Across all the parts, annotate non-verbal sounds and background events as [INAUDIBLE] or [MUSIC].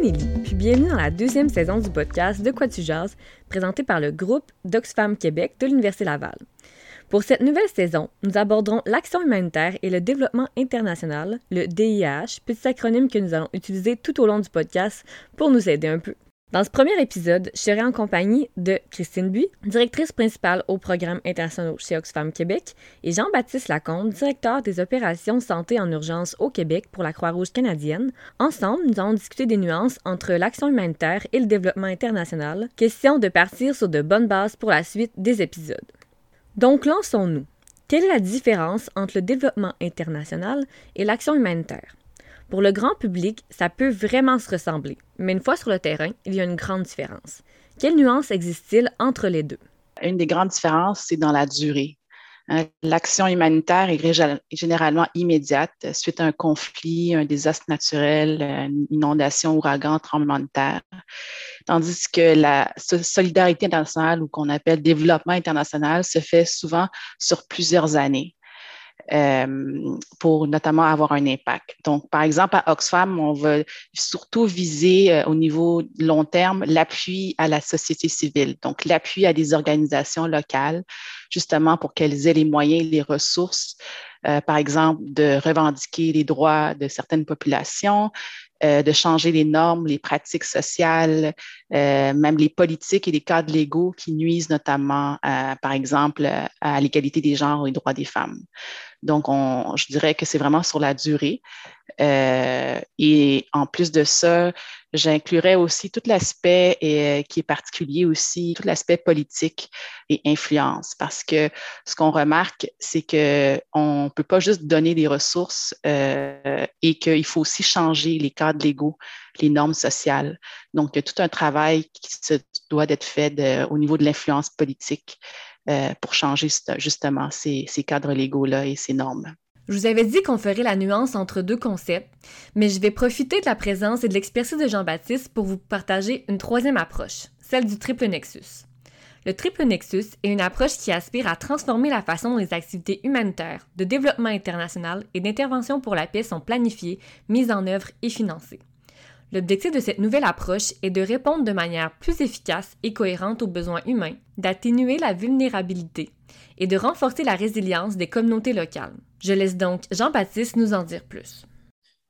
Puis bienvenue dans la deuxième saison du podcast De quoi tu jases, présenté par le groupe d'Oxfam Québec de l'Université Laval. Pour cette nouvelle saison, nous aborderons l'action humanitaire et le développement international, le DIH, petit acronyme que nous allons utiliser tout au long du podcast pour nous aider un peu. Dans ce premier épisode, je serai en compagnie de Christine Buis, directrice principale au programme international chez Oxfam Québec, et Jean-Baptiste Lacombe, directeur des opérations santé en urgence au Québec pour la Croix-Rouge canadienne. Ensemble, nous allons discuter des nuances entre l'action humanitaire et le développement international, question de partir sur de bonnes bases pour la suite des épisodes. Donc, lançons-nous. Quelle est la différence entre le développement international et l'action humanitaire? Pour le grand public, ça peut vraiment se ressembler, mais une fois sur le terrain, il y a une grande différence. Quelle nuance existe-t-il entre les deux? Une des grandes différences, c'est dans la durée. Hein, l'action humanitaire est généralement immédiate suite à un conflit, un désastre naturel, une inondation, ouragan, tremblement de terre. Tandis que la solidarité internationale ou qu'on appelle développement international se fait souvent sur plusieurs années. Euh, pour notamment avoir un impact. Donc, par exemple, à Oxfam, on va surtout viser euh, au niveau long terme l'appui à la société civile, donc l'appui à des organisations locales, justement pour qu'elles aient les moyens et les ressources, euh, par exemple, de revendiquer les droits de certaines populations, de changer les normes, les pratiques sociales, même les politiques et les cadres légaux qui nuisent notamment, par exemple, à l'égalité des genres et aux droits des femmes. Donc, on, je dirais que c'est vraiment sur la durée. Euh, et en plus de ça, j'inclurais aussi tout l'aspect euh, qui est particulier aussi, tout l'aspect politique et influence, parce que ce qu'on remarque, c'est qu'on ne peut pas juste donner des ressources euh, et qu'il faut aussi changer les cadres légaux, les normes sociales. Donc, il tout un travail qui se doit d'être fait au niveau de l'influence politique. Euh, pour changer justement ces, cadres légaux-là et ces normes. Je vous avais dit qu'on ferait la nuance entre deux concepts, mais je vais profiter de la présence et de l'expertise de Jean-Baptiste pour vous partager une troisième approche, celle du triple nexus. Le triple nexus est une approche qui aspire à transformer la façon dont les activités humanitaires, de développement international et d'intervention pour la paix sont planifiées, mises en œuvre et financées. L'objectif de cette nouvelle approche est de répondre de manière plus efficace et cohérente aux besoins humains, d'atténuer la vulnérabilité et de renforcer la résilience des communautés locales. Je laisse donc Jean-Baptiste nous en dire plus.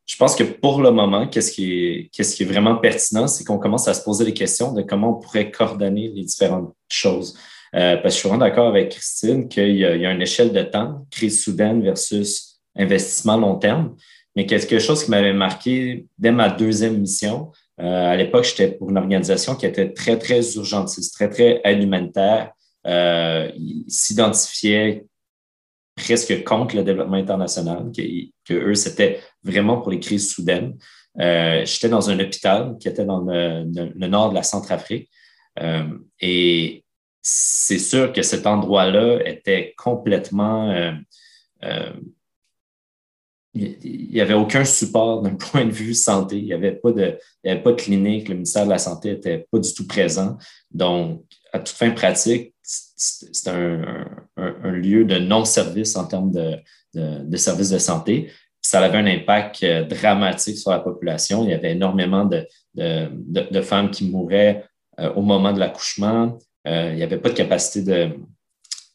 Je pense que pour le moment, qu'est-ce qui est, vraiment pertinent, c'est qu'on commence à se poser des questions de comment on pourrait coordonner les différentes choses. Euh, parce que je suis vraiment d'accord avec Christine qu'il y, y a, une échelle de temps, crise soudaine versus investissement long terme. Mais quelque chose qui m'avait marqué dès ma deuxième mission, euh, à l'époque, j'étais pour une organisation qui était très, très urgentiste, très, très aide humanitaire. Euh, ils s'identifiaient presque contre le développement international, que, eux, c'était vraiment pour les crises soudaines. Euh, j'étais dans un hôpital qui était dans le, nord de la Centrafrique. Et c'est sûr que cet endroit-là était complètement il n'y avait aucun support d'un [LAUGHS] point de vue santé. Il n'y avait, pas de, avait pas de clinique. Le ministère de la Santé n'était pas du tout présent. Donc, à toute fin pratique, c'est un, lieu de non-service en termes de, de, services de santé. Ça avait un impact euh, dramatique sur la population. Il y avait énormément de, de femmes qui mouraient euh, au moment de l'accouchement. Euh, il n'y avait pas de capacité de,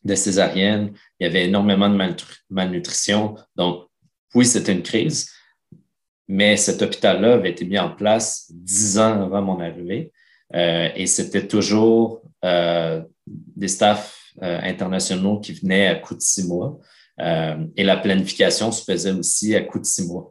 de césarienne. Il y avait énormément de malnutrition. Donc, oui, c'était une crise, mais cet hôpital-là avait été mis en place dix ans avant mon arrivée euh, et c'était toujours euh, des staffs euh, internationaux qui venaient à coup de six mois et la planification se faisait aussi à coup de six mois.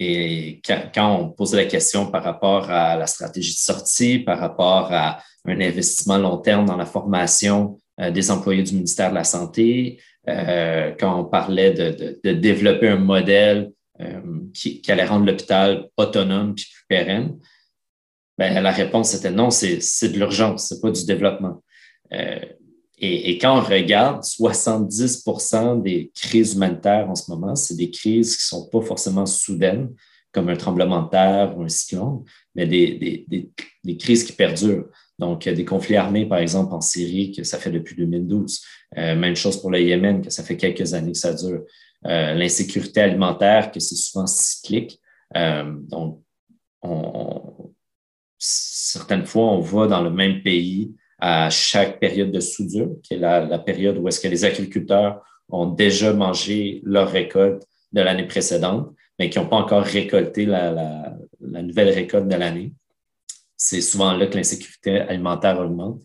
Et quand, on posait la question par rapport à la stratégie de sortie, par rapport à un investissement long terme dans la formation des employés du ministère de la Santé, euh, quand on parlait de, de, développer un modèle euh, qui, allait rendre l'hôpital autonome puis plus pérenne, ben, la réponse était non, c'est de l'urgence, c'est pas du développement. Euh, et, et, quand on regarde, 70% des crises humanitaires en ce moment, c'est des crises qui sont pas forcément soudaines, comme un tremblement de terre ou un cyclone, mais des, des, des crises qui perdurent. Donc, des conflits armés, par exemple, en Syrie, que ça fait depuis 2012. Euh, même chose pour le Yémen, que ça fait quelques années que ça dure. Euh, l'insécurité alimentaire, que c'est souvent cyclique. Euh, donc, certaines fois, on va dans le même pays à chaque période de soudure, qui est la, période où est-ce que les agriculteurs ont déjà mangé leur récolte de l'année précédente, mais qui n'ont pas encore récolté la, nouvelle récolte de l'année. C'est souvent là que l'insécurité alimentaire augmente.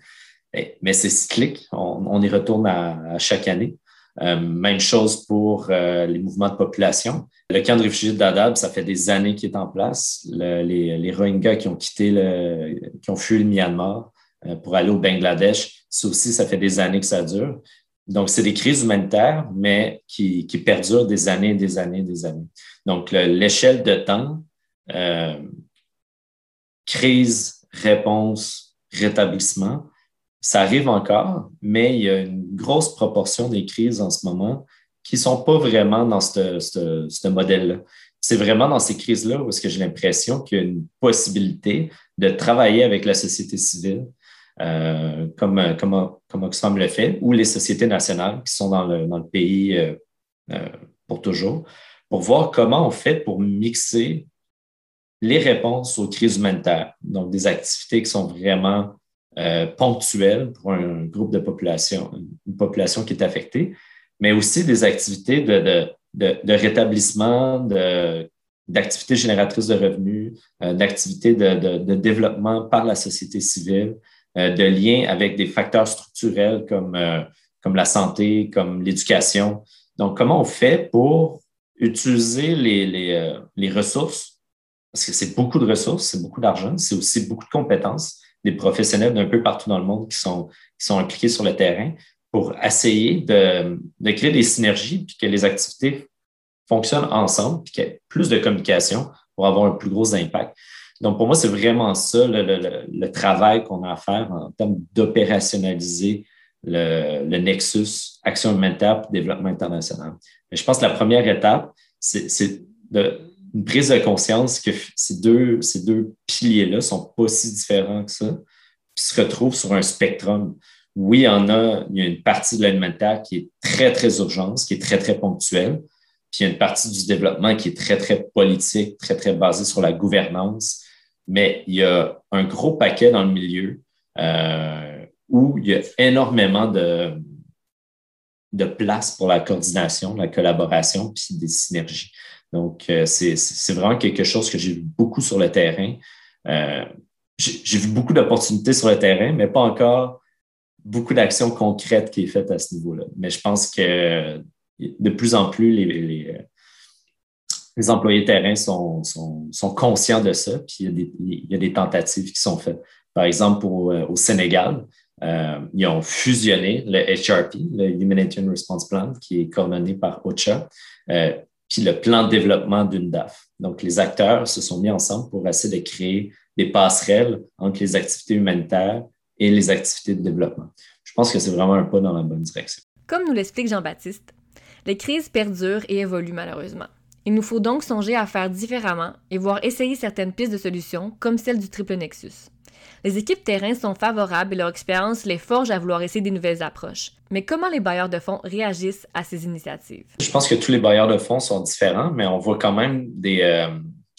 Mais c'est cyclique, on, y retourne à chaque année. Euh, même chose pour euh, les mouvements de population. Le camp de réfugiés de Dadaab, ça fait des années qu'il est en place. les, les, Rohingyas qui ont quitté le, qui ont fui le Myanmar euh, pour aller au Bangladesh, ça aussi, ça fait des années que ça dure. Donc, c'est des crises humanitaires, mais qui, qui perdurent des années, des années, des années. Donc, l'échelle de temps, crise, réponse, rétablissement, ça arrive encore, mais il y a une grosse proportion des crises en ce moment qui ne sont pas vraiment dans ce modèle-là. C'est vraiment dans ces crises-là où que j'ai l'impression qu'il y a une possibilité de travailler avec la société civile, euh, comme, comme, Oxfam le fait, ou les sociétés nationales qui sont dans le, dans le pays euh, euh, pour toujours, pour voir comment on fait pour mixer les réponses aux crises humanitaires, donc des activités qui sont vraiment euh, ponctuelles pour un groupe de population, une population qui est affectée, mais aussi des activités de, de, de, rétablissement, d'activités génératrices de revenus, euh, d'activités de, de, développement par la société civile, euh, de liens avec des facteurs structurels comme, comme la santé, comme l'éducation. Donc, comment on fait pour utiliser les, les, les ressources, parce que c'est beaucoup de ressources, c'est beaucoup d'argent, c'est aussi beaucoup de compétences, des professionnels d'un peu partout dans le monde qui sont, impliqués sur le terrain pour essayer de, créer des synergies puis que les activités fonctionnent ensemble puis qu'il y ait plus de communication pour avoir un plus gros impact. Donc, pour moi, c'est vraiment ça le, travail qu'on a à faire en termes d'opérationnaliser le, nexus action humanitaire développement international. Mais je pense que la première étape, c'est de, une prise de conscience que ces deux, ces deux piliers-là sont pas si différents que ça, puis se retrouvent sur un spectrum. Oui, il y en a, il y a une partie de l'alimentaire qui est très, très urgente, qui est très, très ponctuelle, puis il y a une partie du développement qui est très, très politique, très, très basée sur la gouvernance, mais il y a un gros paquet dans le milieu euh, où il y a énormément de, de place pour la coordination, la collaboration, puis des synergies. Donc, euh, c'est vraiment quelque chose que j'ai vu beaucoup sur le terrain. Euh, j'ai vu beaucoup d'opportunités sur le terrain, mais pas encore beaucoup d'actions concrètes qui est faites à ce niveau-là. Mais je pense que de plus en plus, les, les, employés terrain sont, sont, sont, conscients de ça, puis il y, a des, il y, a des, tentatives qui sont faites. Par exemple, au, au Sénégal, euh, ils ont fusionné le HRP, le Humanitarian Response Plan, qui est coordonné par OCHA, euh, puis le plan de développement d'une DAF. Donc, les acteurs se sont mis ensemble pour essayer de créer des passerelles entre les activités humanitaires et les activités de développement. Je pense que c'est vraiment un pas dans la bonne direction. Comme nous l'explique Jean-Baptiste, les crises perdurent et évoluent malheureusement. Il nous faut donc songer à faire différemment et voir essayer certaines pistes de solutions, comme celle du triple nexus. Les équipes terrain sont favorables et leur expérience les forge à vouloir essayer des nouvelles approches. Mais comment les bailleurs de fonds réagissent à ces initiatives? Je pense que tous les bailleurs de fonds sont différents, mais on voit quand même des, euh,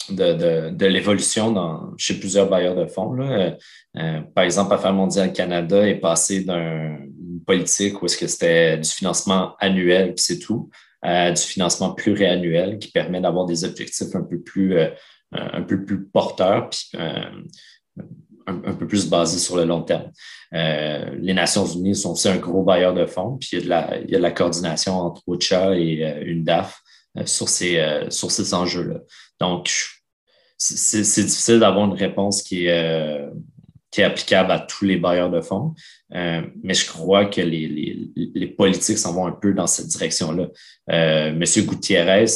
de, l'évolution chez plusieurs bailleurs de fonds. Là. Euh, par exemple, Affaires mondiales Canada est passé d'une politique où est-ce que c'était du financement annuel, puis c'est tout, à du financement pluriannuel qui permet d'avoir des objectifs un peu plus, euh, un peu plus porteurs, un, peu plus basé sur le long terme. Euh, les Nations Unies sont aussi un gros bailleur de fonds, puis il y a de la, il y a de la coordination entre OCHA et euh, une DAF euh, sur ces, sur ces enjeux-là. Donc, c'est difficile d'avoir une réponse qui est, qui est applicable à tous les bailleurs de fonds, mais je crois que les, les, les politiques s'en vont un peu dans cette direction-là. Monsieur Gutiérrez,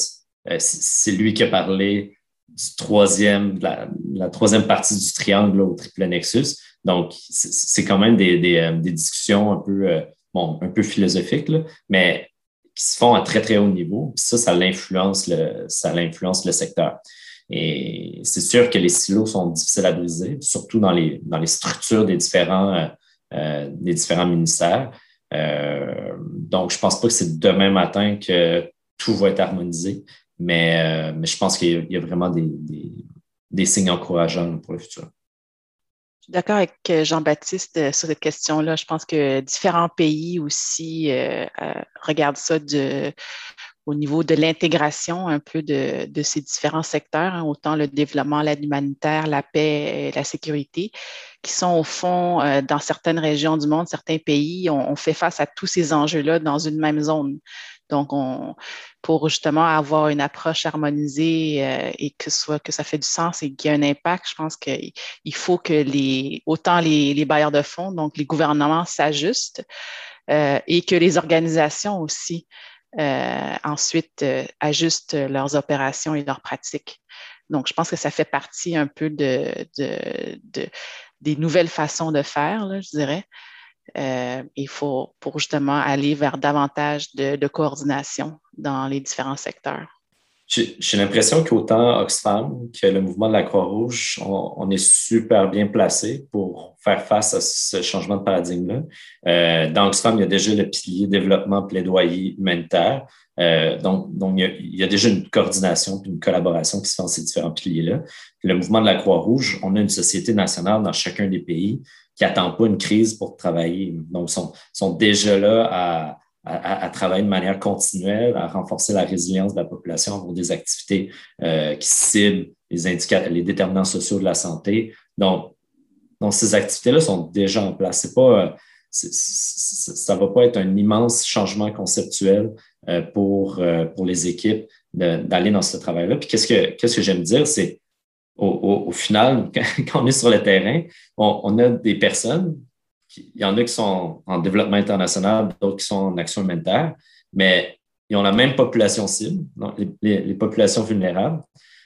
c'est lui qui a parlé du troisième, la, troisième partie du triangle au triple nexus. Donc, c'est quand même euh, des, discussions un peu, euh, bon, un peu philosophiques, mais qui se font à très, très haut niveau. Puis ça, ça l'influence le, le secteur. Et c'est sûr que les silos sont difficiles à briser, surtout dans les, dans les structures des différents, euh, des différents ministères. Donc, je pense pas que c'est demain matin que tout va être harmonisé. Mais, euh, mais je pense qu'il y, a vraiment des, signes encourageants pour le futur. Je suis d'accord avec euh, Jean-Baptiste euh, sur cette question-là. Je pense que différents pays aussi regardent ça au niveau de l'intégration un peu de, ces différents secteurs, hein, autant le développement, l'aide humanitaire, la paix et la sécurité, qui sont au fond, dans certaines régions du monde, certains pays, on, fait face à tous ces enjeux-là dans une même zone. Donc, on, pour justement avoir une approche harmonisée euh, et que, soit, ça fait du sens et qu'il y ait un impact, je pense qu'il faut que les, autant les, bailleurs de fonds, donc les gouvernements s'ajustent euh, et que les organisations aussi euh, ensuite ajustent leurs opérations et leurs pratiques. Donc, je pense que ça fait partie un peu de, des nouvelles façons de faire, je dirais. Euh, il faut pour justement aller vers davantage de coordination dans les différents secteurs. J'ai l'impression qu'autant Oxfam que le mouvement de la Croix-Rouge, on, est super bien placé pour faire face à ce changement de paradigme-là. Euh, dans Oxfam, il y a déjà le pilier développement plaidoyer humanitaire. Euh, donc, il, y a, déjà une coordination puis une collaboration qui se fait dans ces différents piliers-là. Le mouvement de la Croix-Rouge, on a une société nationale dans chacun des pays qui n'attend pas une crise pour travailler. Donc, sont, sont déjà là à à, travailler de manière continuelle, à renforcer la résilience de la population pour des activités euh, qui ciblent les, les déterminants sociaux de la santé. Donc, donc ces activités-là sont déjà en place. C'est pas, euh, ça ne va pas être un immense changement conceptuel euh, pour, pour les équipes d'aller dans ce travail-là. Puis qu'est-ce que, qu'est-ce que j'aime dire, c'est au, final, [LAUGHS] quand, on est sur le terrain, on, on a des personnes il y en a qui sont en développement international, d'autres qui sont en action humanitaire, mais ils ont la même population cible, donc les, populations vulnérables.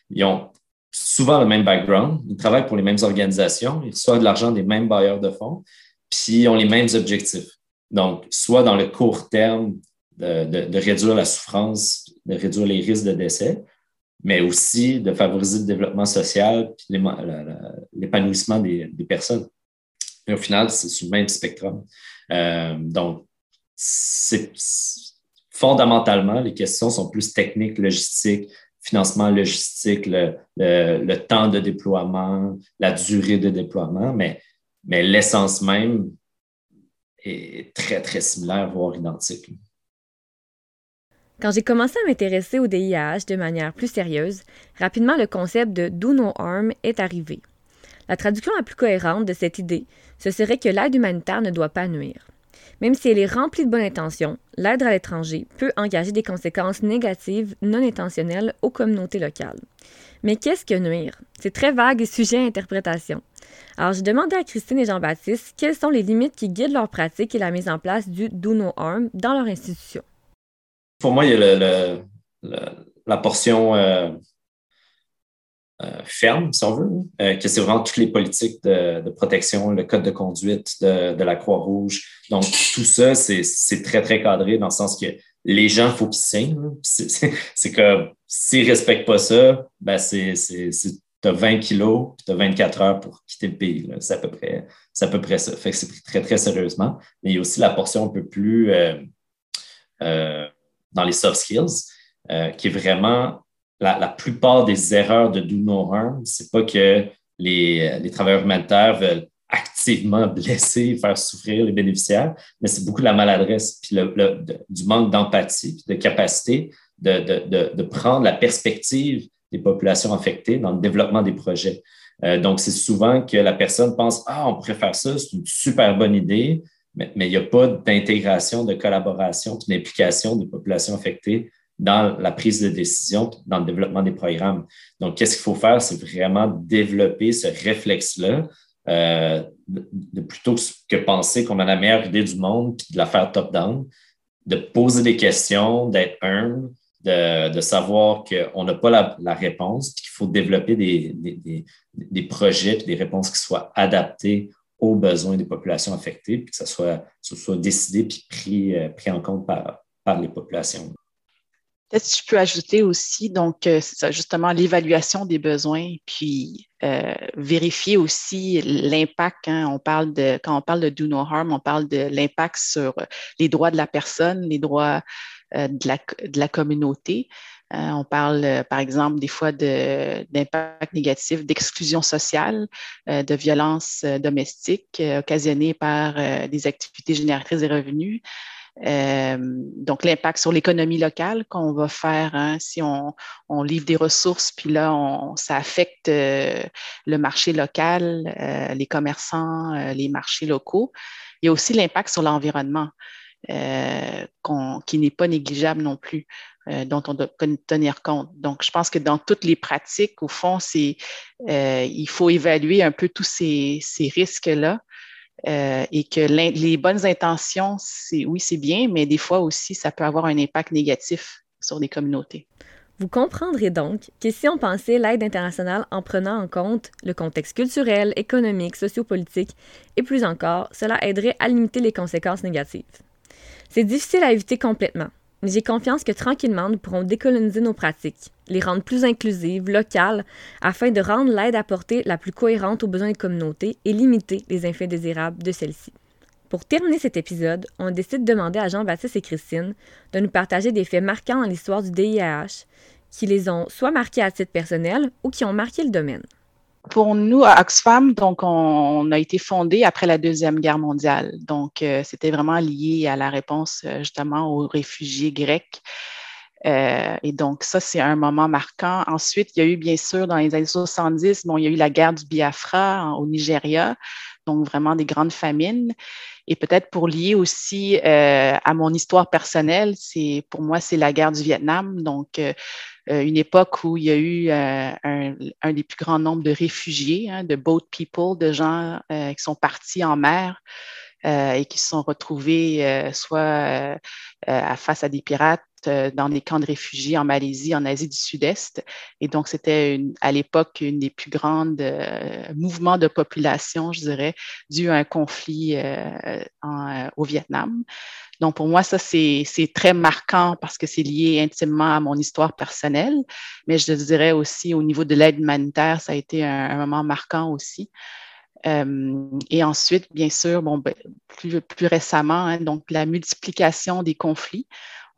Ils ont souvent le même background, ils travaillent pour les mêmes organisations, ils reçoivent de l'argent des mêmes bailleurs de fonds, puis ils ont les mêmes objectifs. Donc, soit dans le court terme de, réduire la souffrance, de réduire les risques de décès, mais aussi de favoriser le développement social et l'épanouissement des personnes au final, c'est sur le même spectrum. Euh, donc, fondamentalement, les questions sont plus techniques, logistiques, financement logistique, le, temps de déploiement, la durée de déploiement, mais, mais l'essence même est très, très similaire, voire identique. Quand j'ai commencé à m'intéresser au DIH de manière plus sérieuse, rapidement le concept de Do No Harm est arrivé. La traduction la plus cohérente de cette idée, ce serait que l'aide humanitaire ne doit pas nuire. Même si elle est remplie de bonnes intentions, l'aide à l'étranger peut engager des conséquences négatives non intentionnelles aux communautés locales. Mais qu'est-ce que nuire? C'est très vague et sujet à interprétation. Alors, j'ai demandé à Christine et Jean-Baptiste quelles sont les limites qui guident leur pratique et la mise en place du Do No Harm dans leur institution. Pour moi, il y a la portion euh, euh, ferme, si on veut, euh, que c'est vraiment toutes les politiques de, protection, le code de conduite de, la Croix-Rouge. Donc, tout ça, c'est très, très cadré dans le sens que les gens, il faut qu'ils signent. C'est que s'ils ne respectent pas ça, ben c'est tu as 20 kilos puis tu as 24 heures pour quitter le pays. C'est à, peu près, à peu près ça. Fait que c'est très, très sérieusement. Mais il y a aussi la portion un peu plus euh, dans les soft skills, qui est vraiment la, plupart des erreurs de Do No Harm, c'est pas que les, les, travailleurs humanitaires veulent activement [LAUGHS] blesser, faire souffrir les bénéficiaires, mais c'est beaucoup de la maladresse, puis le, du manque d'empathie, de capacité de, de, de, prendre la perspective des populations affectées dans le développement des projets. Euh, donc, c'est souvent que la personne pense Ah, on pourrait faire ça, c'est une super bonne idée, mais, il n'y a pas d'intégration, de collaboration, d'implication des populations affectées dans la prise de décision, dans le développement des programmes. Donc, qu'est-ce qu'il faut faire? C'est vraiment développer ce réflexe-là, euh, de, plutôt que penser qu'on a la meilleure idée du monde puis de la faire top-down, de poser des questions, d'être humble, de, savoir qu'on n'a pas la, réponse, puis qu'il faut développer des, projets et des réponses qui soient adaptées aux besoins des populations affectées, puis que ça soit, soit décidé puis pris, euh, pris en compte par, par les populations. Peut-être si je peux ajouter aussi, donc, euh, justement l'évaluation des besoins, puis euh, vérifier aussi l'impact. Hein. on parle de, quand on parle de do no harm, on parle de l'impact sur les droits de la personne, les droits de, la, de, la, communauté. On parle, par exemple, des fois d'impact négatif, d'exclusion sociale, de violence domestique occasionnée par des activités génératrices de revenus. Euh, donc, l'impact sur l'économie locale qu'on va faire hein, si on, livre des ressources, puis là, ça affecte euh, le marché local, euh, les commerçants, les marchés locaux. Il y a aussi l'impact sur l'environnement. qui n'est pas négligeable non plus, dont on doit tenir compte. Donc, je pense que dans toutes les pratiques, au fond, c'est il faut évaluer un peu tous ces, risques-là euh, et que les bonnes intentions, oui, c'est bien, mais des fois aussi, ça peut avoir un impact négatif sur des communautés. Vous comprendrez donc que si on pensait l'aide internationale en prenant en compte le contexte culturel, économique, sociopolitique et plus encore, cela aiderait à limiter les conséquences négatives. C'est difficile à éviter complètement, mais j'ai confiance que tranquillement, nous pourrons décoloniser nos pratiques, les rendre plus inclusives, locales, afin de rendre l'aide apportée la plus cohérente aux besoins des communautés et limiter les effets désirables de celles-ci. Pour terminer cet épisode, on décide de demander à Jean-Baptiste et Christine de nous partager des faits marquants dans l'histoire du DIAH qui les ont soit marqués à titre personnel ou qui ont marqué le domaine. Pour nous, à Oxfam, donc, on, a été fondé après la Deuxième Guerre mondiale. Donc, euh, c'était vraiment lié à la réponse euh, justement aux réfugiés grecs. Euh, et donc, ça, c'est un moment marquant. Ensuite, il y a eu, bien sûr, dans les années 70, bon, il y a eu la guerre du Biafra au Nigeria, donc vraiment des grandes famines. Et peut-être pour lier aussi à mon histoire personnelle, c'est pour moi, c'est la guerre du Vietnam. Donc, une époque où il y a eu euh, un, des plus grands nombres de réfugiés, hein, de boat people, de gens euh, qui sont partis en mer et qui se sont retrouvés soit face à des pirates dans des camps de réfugiés en Malaisie, en Asie du Sud-Est. Et donc, c'était à l'époque une des plus grandes mouvements de population, je dirais, dû à un conflit au Vietnam. Donc, pour moi, ça, c'est très marquant parce que c'est lié intimement à mon histoire personnelle, mais je dirais aussi au niveau de l'aide humanitaire, ça a été un, moment marquant aussi. Euh, et ensuite, bien sûr, bon, ben, plus, plus récemment, hein, donc la multiplication des conflits.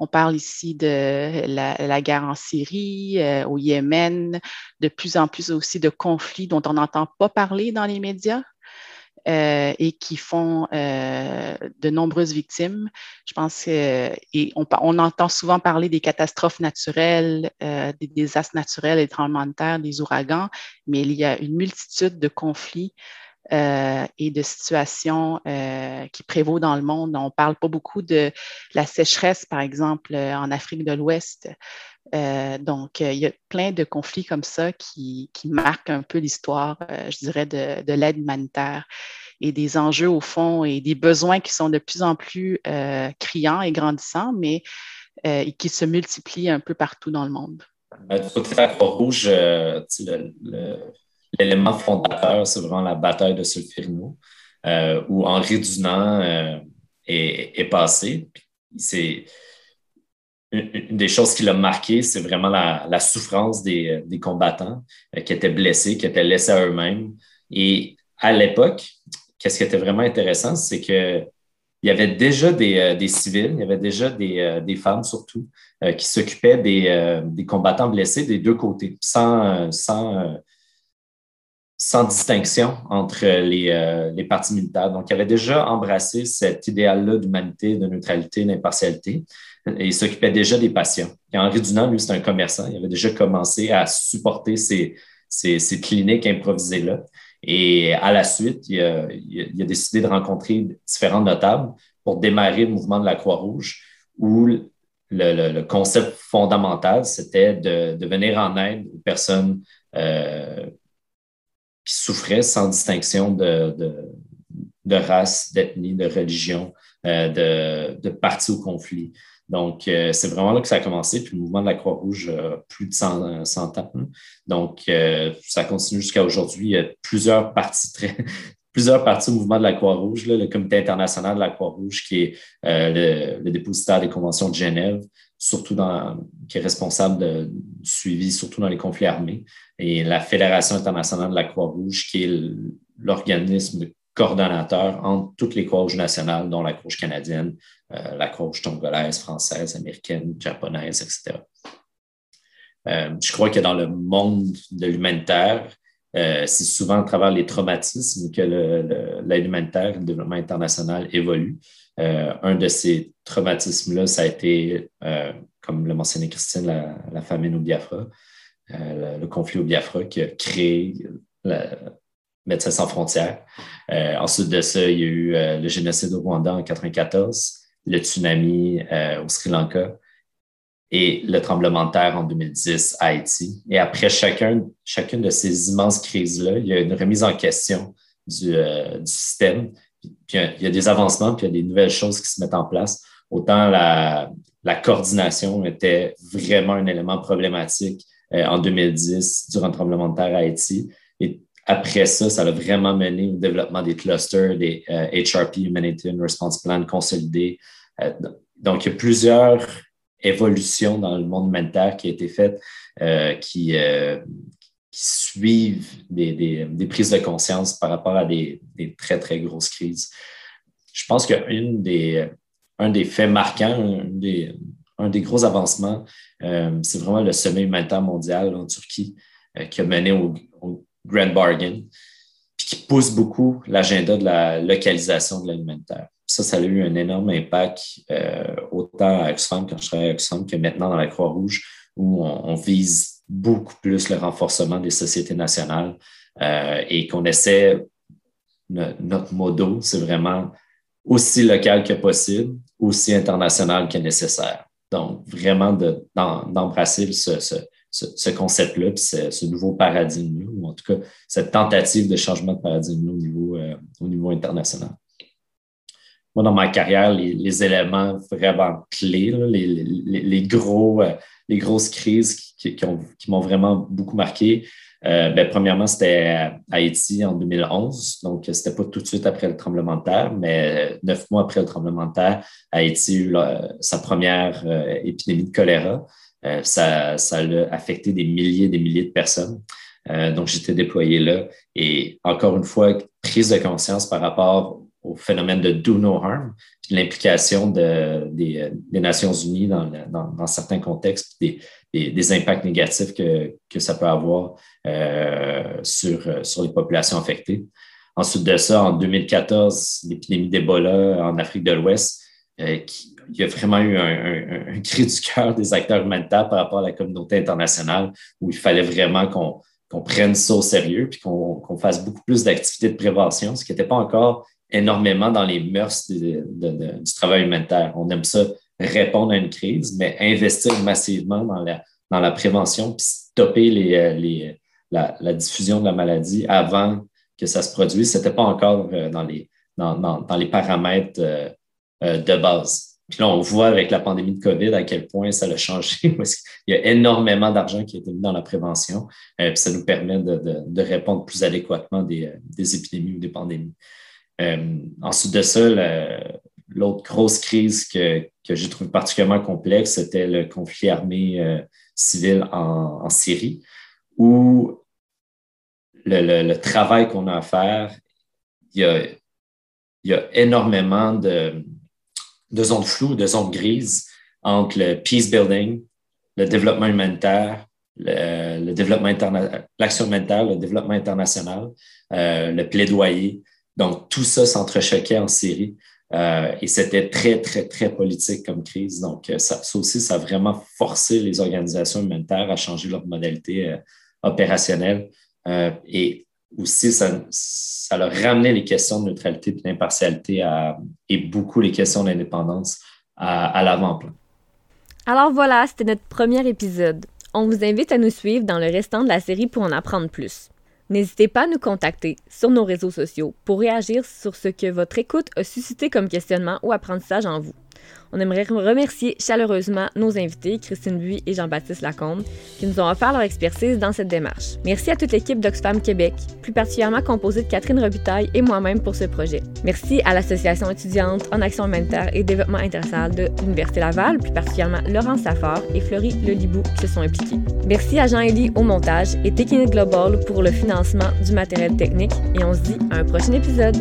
On parle ici de la, guerre en Syrie, euh, au Yémen, de plus en plus aussi de conflits dont on n'entend pas parler dans les médias, euh, et qui font euh, de nombreuses victimes. Je pense que, et on, entend souvent parler des catastrophes naturelles, des désastres naturels, des tremblements de terre, des ouragans, mais il y a une multitude de conflits et de situations qui prévaut dans le monde. On ne parle pas beaucoup de la sécheresse, par exemple, en Afrique de l'Ouest. donc, il y a plein de conflits comme ça qui, marquent un peu l'histoire, je dirais, de, de l'aide humanitaire et des enjeux au fond et des besoins qui sont de plus en plus criants et grandissants, mais qui se multiplient un peu partout dans le monde. Du côté de la Croix-Rouge, l'élément fondateur, c'est vraiment la bataille de Sulfirino, euh, où Henri Dunant euh, est, passé. C'est une, des choses qui l'a marqué, c'est vraiment la, souffrance des, combattants euh, qui étaient blessés, qui étaient laissés à eux-mêmes. Et à l'époque, qu'est-ce qui était vraiment intéressant, c'est que il y avait déjà des, civils, il y avait déjà des, femmes surtout, qui s'occupaient des, combattants blessés des deux côtés, sans, sans sans distinction entre les, euh, les partis militaires. Donc, il avait déjà embrassé cet idéal-là d'humanité, de neutralité, d'impartialité et il s'occupait déjà des patients. Et Henri Dunant, lui, c'est un commerçant. Il avait déjà commencé à supporter ces, ces, cliniques improvisées-là. Et à la suite, il a, décidé de rencontrer différents notables pour démarrer le mouvement de la Croix-Rouge, où le, le, concept fondamental, c'était de, de, venir en aide aux personnes euh, qui souffraient sans distinction de, de, race, d'ethnie, de religion, euh, de, de parti au conflit. Donc, euh, c'est vraiment là que ça a commencé. Puis le mouvement de la Croix-Rouge a plus de 100, 100 ans. Donc, euh, ça continue jusqu'à aujourd'hui. Il y a plusieurs parties très, plusieurs parties au mouvement de la Croix-Rouge, le Comité international de la Croix-Rouge, qui est le, le, dépositaire des conventions de Genève, surtout dans, qui est responsable de, du suivi, surtout dans les conflits armés, et la Fédération internationale de la Croix-Rouge, qui est l'organisme coordonnateur entre toutes les Croix-Rouges nationales, dont la Croix-Rouge canadienne, euh, la Croix-Rouge tongolaise, française, américaine, japonaise, etc. Euh, je crois que dans le monde de l'humanitaire, euh, c'est souvent à travers les traumatismes que l'aide humanitaire et le développement international évolue. un de ces traumatismes-là, ça a été, comme l'a mentionné Christine, la, famine au Biafra, le, conflit au Biafra qui a créé Médecins sans frontières. ensuite de ça, il y a eu le génocide au Rwanda en 1994 le tsunami euh, au Sri Lanka et le tremblement de terre en 2010 à Haïti. Et après chacun, chacune de ces immenses crises-là, il y a une remise en question du, euh, système. Puis, il y a des avancements, puis il y a des nouvelles choses qui se mettent en place. Autant la, coordination était vraiment un élément problématique euh, en 2010 durant le tremblement de terre à Haïti. Et après ça, ça a vraiment mené au développement des clusters, des HRP, Humanitarian Response Plan consolidés, euh, donc, il y a plusieurs évolutions dans le monde humanitaire qui ont été faites euh, qui, euh, qui, suivent des, des, prises de conscience par rapport à des, très, très grosses crises. Je pense qu'un des, un des faits marquants, un des, un des gros avancements, c'est vraiment le sommet humanitaire mondial en Turquie qui a mené au, au Grand Bargain, puis qui pousse beaucoup l'agenda de la localisation de l'aide humanitaire ça, ça a eu un énorme impact euh, autant à Oxfam, quand je travaillais à Oxfam, que maintenant dans la Croix-Rouge, où on, vise beaucoup plus le renforcement des sociétés nationales euh, et qu'on essaie, notre modo, c'est vraiment aussi local que possible, aussi international que nécessaire. Donc, vraiment d'embrasser ce, ce, concept-là, ce, nouveau paradigme ou en tout cas cette tentative de changement de paradigme au euh, au niveau international moi, dans ma carrière, les, éléments vraiment clés, les, gros, euh, les grosses crises qui, m'ont vraiment beaucoup marqué, euh, ben, premièrement, c'était Haïti en 2011. Donc, c'était pas tout de suite après le tremblement de terre, mais neuf mois après le tremblement de terre, Haïti a eu sa première euh, épidémie de choléra. ça, ça a affecté des milliers et des milliers de personnes. donc, j'étais déployé là. Et encore une fois, prise de conscience par rapport au phénomène de do no harm, puis l'implication de, des, des, Nations unies dans, dans, dans certains contextes, puis des, des, impacts négatifs que, que ça peut avoir euh, sur, sur les populations affectées. Ensuite de ça, en 2014, l'épidémie d'Ebola en Afrique de l'Ouest, euh, il y a vraiment eu un, un, cri du cœur des acteurs humanitaires par rapport à la communauté internationale, où il fallait vraiment qu'on prenne ça au sérieux, puis qu'on fasse beaucoup plus d'activités de prévention, ce qui n'était pas encore énormément dans les mœurs du travail humanitaire. On aime ça répondre à une crise, mais investir massivement dans la, prévention puis stopper euh, les, la, diffusion de la maladie avant que ça se produise, ce n'était pas encore euh, dans les, paramètres euh, de base. Puis là, on voit avec la pandémie de COVID à quel point ça a changé. [LAUGHS] Parce qu'il y a énormément d'argent qui a été mis dans la prévention. puis ça nous permet de répondre plus adéquatement des, des épidémies ou des pandémies. Euh, ensuite de ça, l'autre grosse crise que, j'ai trouvé particulièrement complexe, c'était le conflit armé euh, civil en, Syrie, où le, travail qu'on a à faire, il y a, énormément de, zones floues, de zones grises entre le peace building, le développement humanitaire, le, l'action humanitaire, le développement international, euh, le plaidoyer. Donc, tout ça s'entrechoquait en Syrie. Euh, et c'était très, très, très politique comme crise. Donc, euh, ça, aussi, ça a vraiment forcé les organisations humanitaires à changer leur modalité euh, opérationnelle. et aussi, ça, ça a ramené les questions de neutralité et d'impartialité et beaucoup les questions d'indépendance à l'avant-plan. Alors voilà, c'était notre premier épisode. On vous invite à nous suivre dans le restant de la série pour en apprendre plus. N'hésitez pas à nous contacter sur nos réseaux sociaux pour réagir sur ce que votre écoute a suscité comme questionnement ou apprentissage en vous. On aimerait remercier chaleureusement nos invités, Christine Buis et Jean-Baptiste Lacombe, qui nous ont offert leur expertise dans cette démarche. Merci à toute l'équipe d'Oxfam Québec, plus particulièrement composée de Catherine Robitaille et moi-même pour ce projet. Merci à l'Association étudiante en action humanitaire et développement international de l'Université Laval, plus particulièrement Laurence Safar et Florie Lelibou qui se sont impliqués. Merci à Jean-Élie au montage et Technique Global pour le financement du matériel technique et on se dit à un prochain épisode.